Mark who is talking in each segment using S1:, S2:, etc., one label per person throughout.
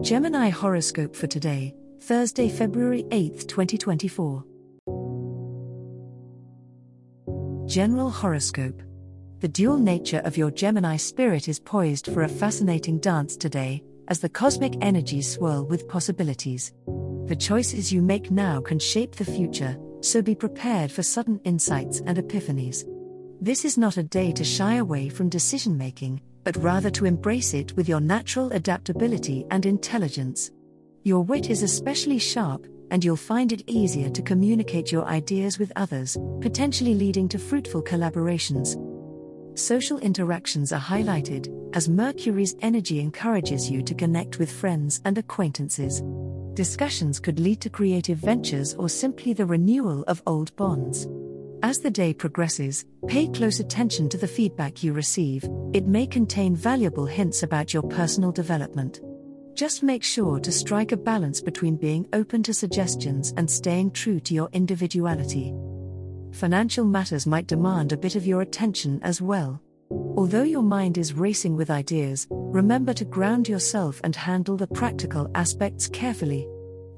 S1: Gemini horoscope for today, Thursday, February 8, 2024. General horoscope. The dual nature of your Gemini spirit is poised for a fascinating dance today, as the cosmic energies swirl with possibilities. The choices you make now can shape the future, so be prepared for sudden insights and epiphanies. This is not a day to shy away from decision making, but rather to embrace it with your natural adaptability and intelligence. Your wit is especially sharp, and you'll find it easier to communicate your ideas with others, potentially leading to fruitful collaborations. Social interactions are highlighted, as Mercury's energy encourages you to connect with friends and acquaintances. Discussions could lead to creative ventures or simply the renewal of old bonds. As the day progresses, pay close attention to the feedback you receive, it may contain valuable hints about your personal development. Just make sure to strike a balance between being open to suggestions and staying true to your individuality. Financial matters might demand a bit of your attention as well. Although your mind is racing with ideas, remember to ground yourself and handle the practical aspects carefully.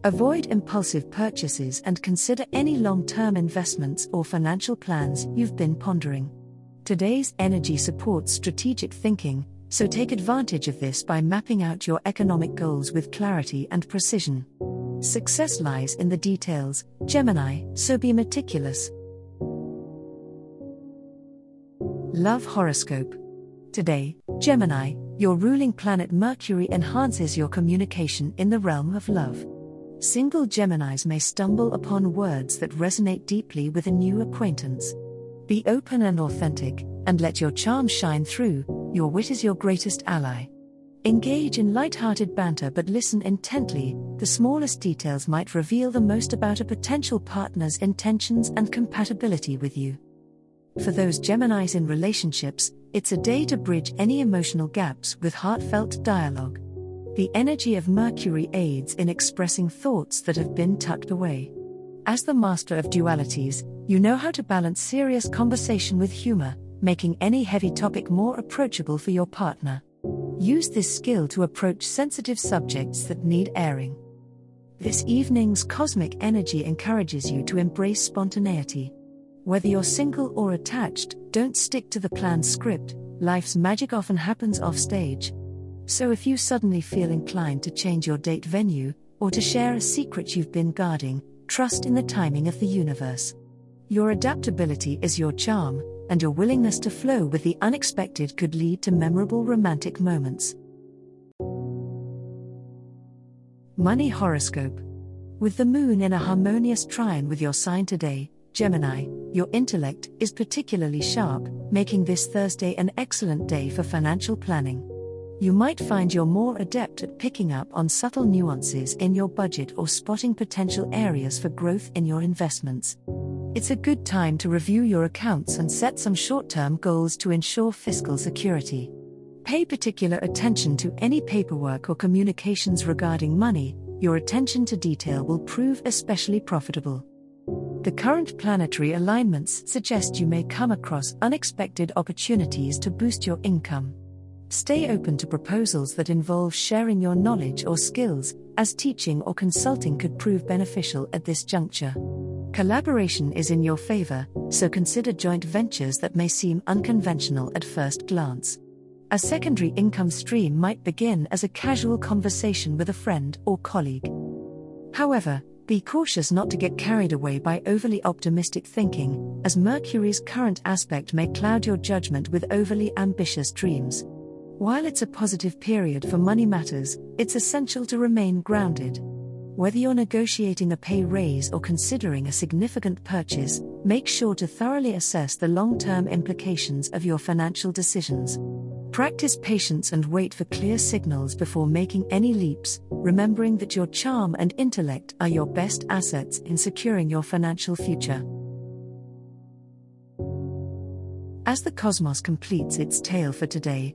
S1: Avoid impulsive purchases and consider any long term investments or financial plans you've been pondering. Today's energy supports strategic thinking, so take advantage of this by mapping out your economic goals with clarity and precision. Success lies in the details, Gemini, so be meticulous. Love Horoscope. Today, Gemini, your ruling planet Mercury enhances your communication in the realm of love. Single Geminis may stumble upon words that resonate deeply with a new acquaintance. Be open and authentic, and let your charm shine through, your wit is your greatest ally. Engage in light-hearted banter but listen intently, the smallest details might reveal the most about a potential partner's intentions and compatibility with you. For those Geminis in relationships, it's a day to bridge any emotional gaps with heartfelt dialogue. The energy of Mercury aids in expressing thoughts that have been tucked away. As the master of dualities, you know how to balance serious conversation with humor, making any heavy topic more approachable for your partner. Use this skill to approach sensitive subjects that need airing. This evening's cosmic energy encourages you to embrace spontaneity. Whether you're single or attached, don't stick to the planned script, life's magic often happens off stage. So if you suddenly feel inclined to change your date venue, or to share a secret you've been guarding, trust in the timing of the universe. Your adaptability is your charm, and your willingness to flow with the unexpected could lead to memorable romantic moments. Money Horoscope With the moon in a harmonious trine with your sign today, Gemini, your intellect is particularly sharp, making this Thursday an excellent day for financial planning you might find you're more adept at picking up on subtle nuances in your budget or spotting potential areas for growth in your investments. It's a good time to review your accounts and set some short term goals to ensure fiscal security. Pay particular attention to any paperwork or communications regarding money, your attention to detail will prove especially profitable. The current planetary alignments suggest you may come across unexpected opportunities to boost your income. Stay open to proposals that involve sharing your knowledge or skills, as teaching or consulting could prove beneficial at this juncture. Collaboration is in your favor, so consider joint ventures that may seem unconventional at first glance. A secondary income stream might begin as a casual conversation with a friend or colleague. However, be cautious not to get carried away by overly optimistic thinking, as Mercury's current aspect may cloud your judgment with overly ambitious dreams. While it's a positive period for money matters, it's essential to remain grounded. Whether you're negotiating a pay raise or considering a significant purchase, make sure to thoroughly assess the long term implications of your financial decisions. Practice patience and wait for clear signals before making any leaps, remembering that your charm and intellect are your best assets in securing your financial future. As the cosmos completes its tale for today,